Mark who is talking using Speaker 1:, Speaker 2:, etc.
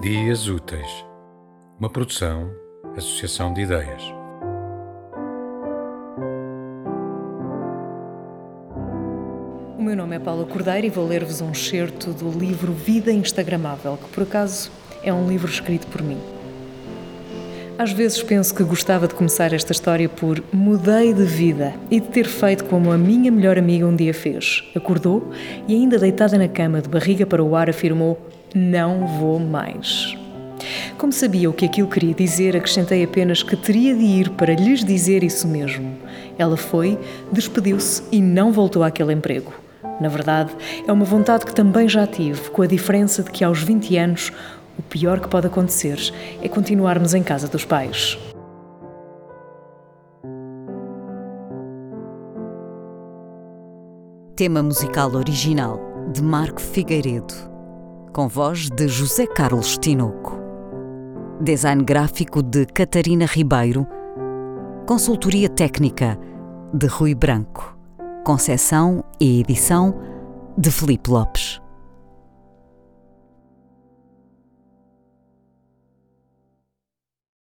Speaker 1: Dias Úteis, uma produção, associação de ideias.
Speaker 2: O meu nome é Paula Cordeiro e vou ler-vos um excerto do livro Vida Instagramável, que por acaso é um livro escrito por mim. Às vezes penso que gostava de começar esta história por mudei de vida e de ter feito como a minha melhor amiga um dia fez. Acordou e, ainda deitada na cama, de barriga para o ar, afirmou: Não vou mais. Como sabia o que aquilo queria dizer, acrescentei apenas que teria de ir para lhes dizer isso mesmo. Ela foi, despediu-se e não voltou àquele emprego. Na verdade, é uma vontade que também já tive, com a diferença de que aos 20 anos o pior que pode acontecer é continuarmos em casa dos pais.
Speaker 3: Tema musical original de Marco Figueiredo, com voz de José Carlos Tinoco. Design gráfico de Catarina Ribeiro. Consultoria técnica de Rui Branco. Concessão e edição de Felipe Lopes.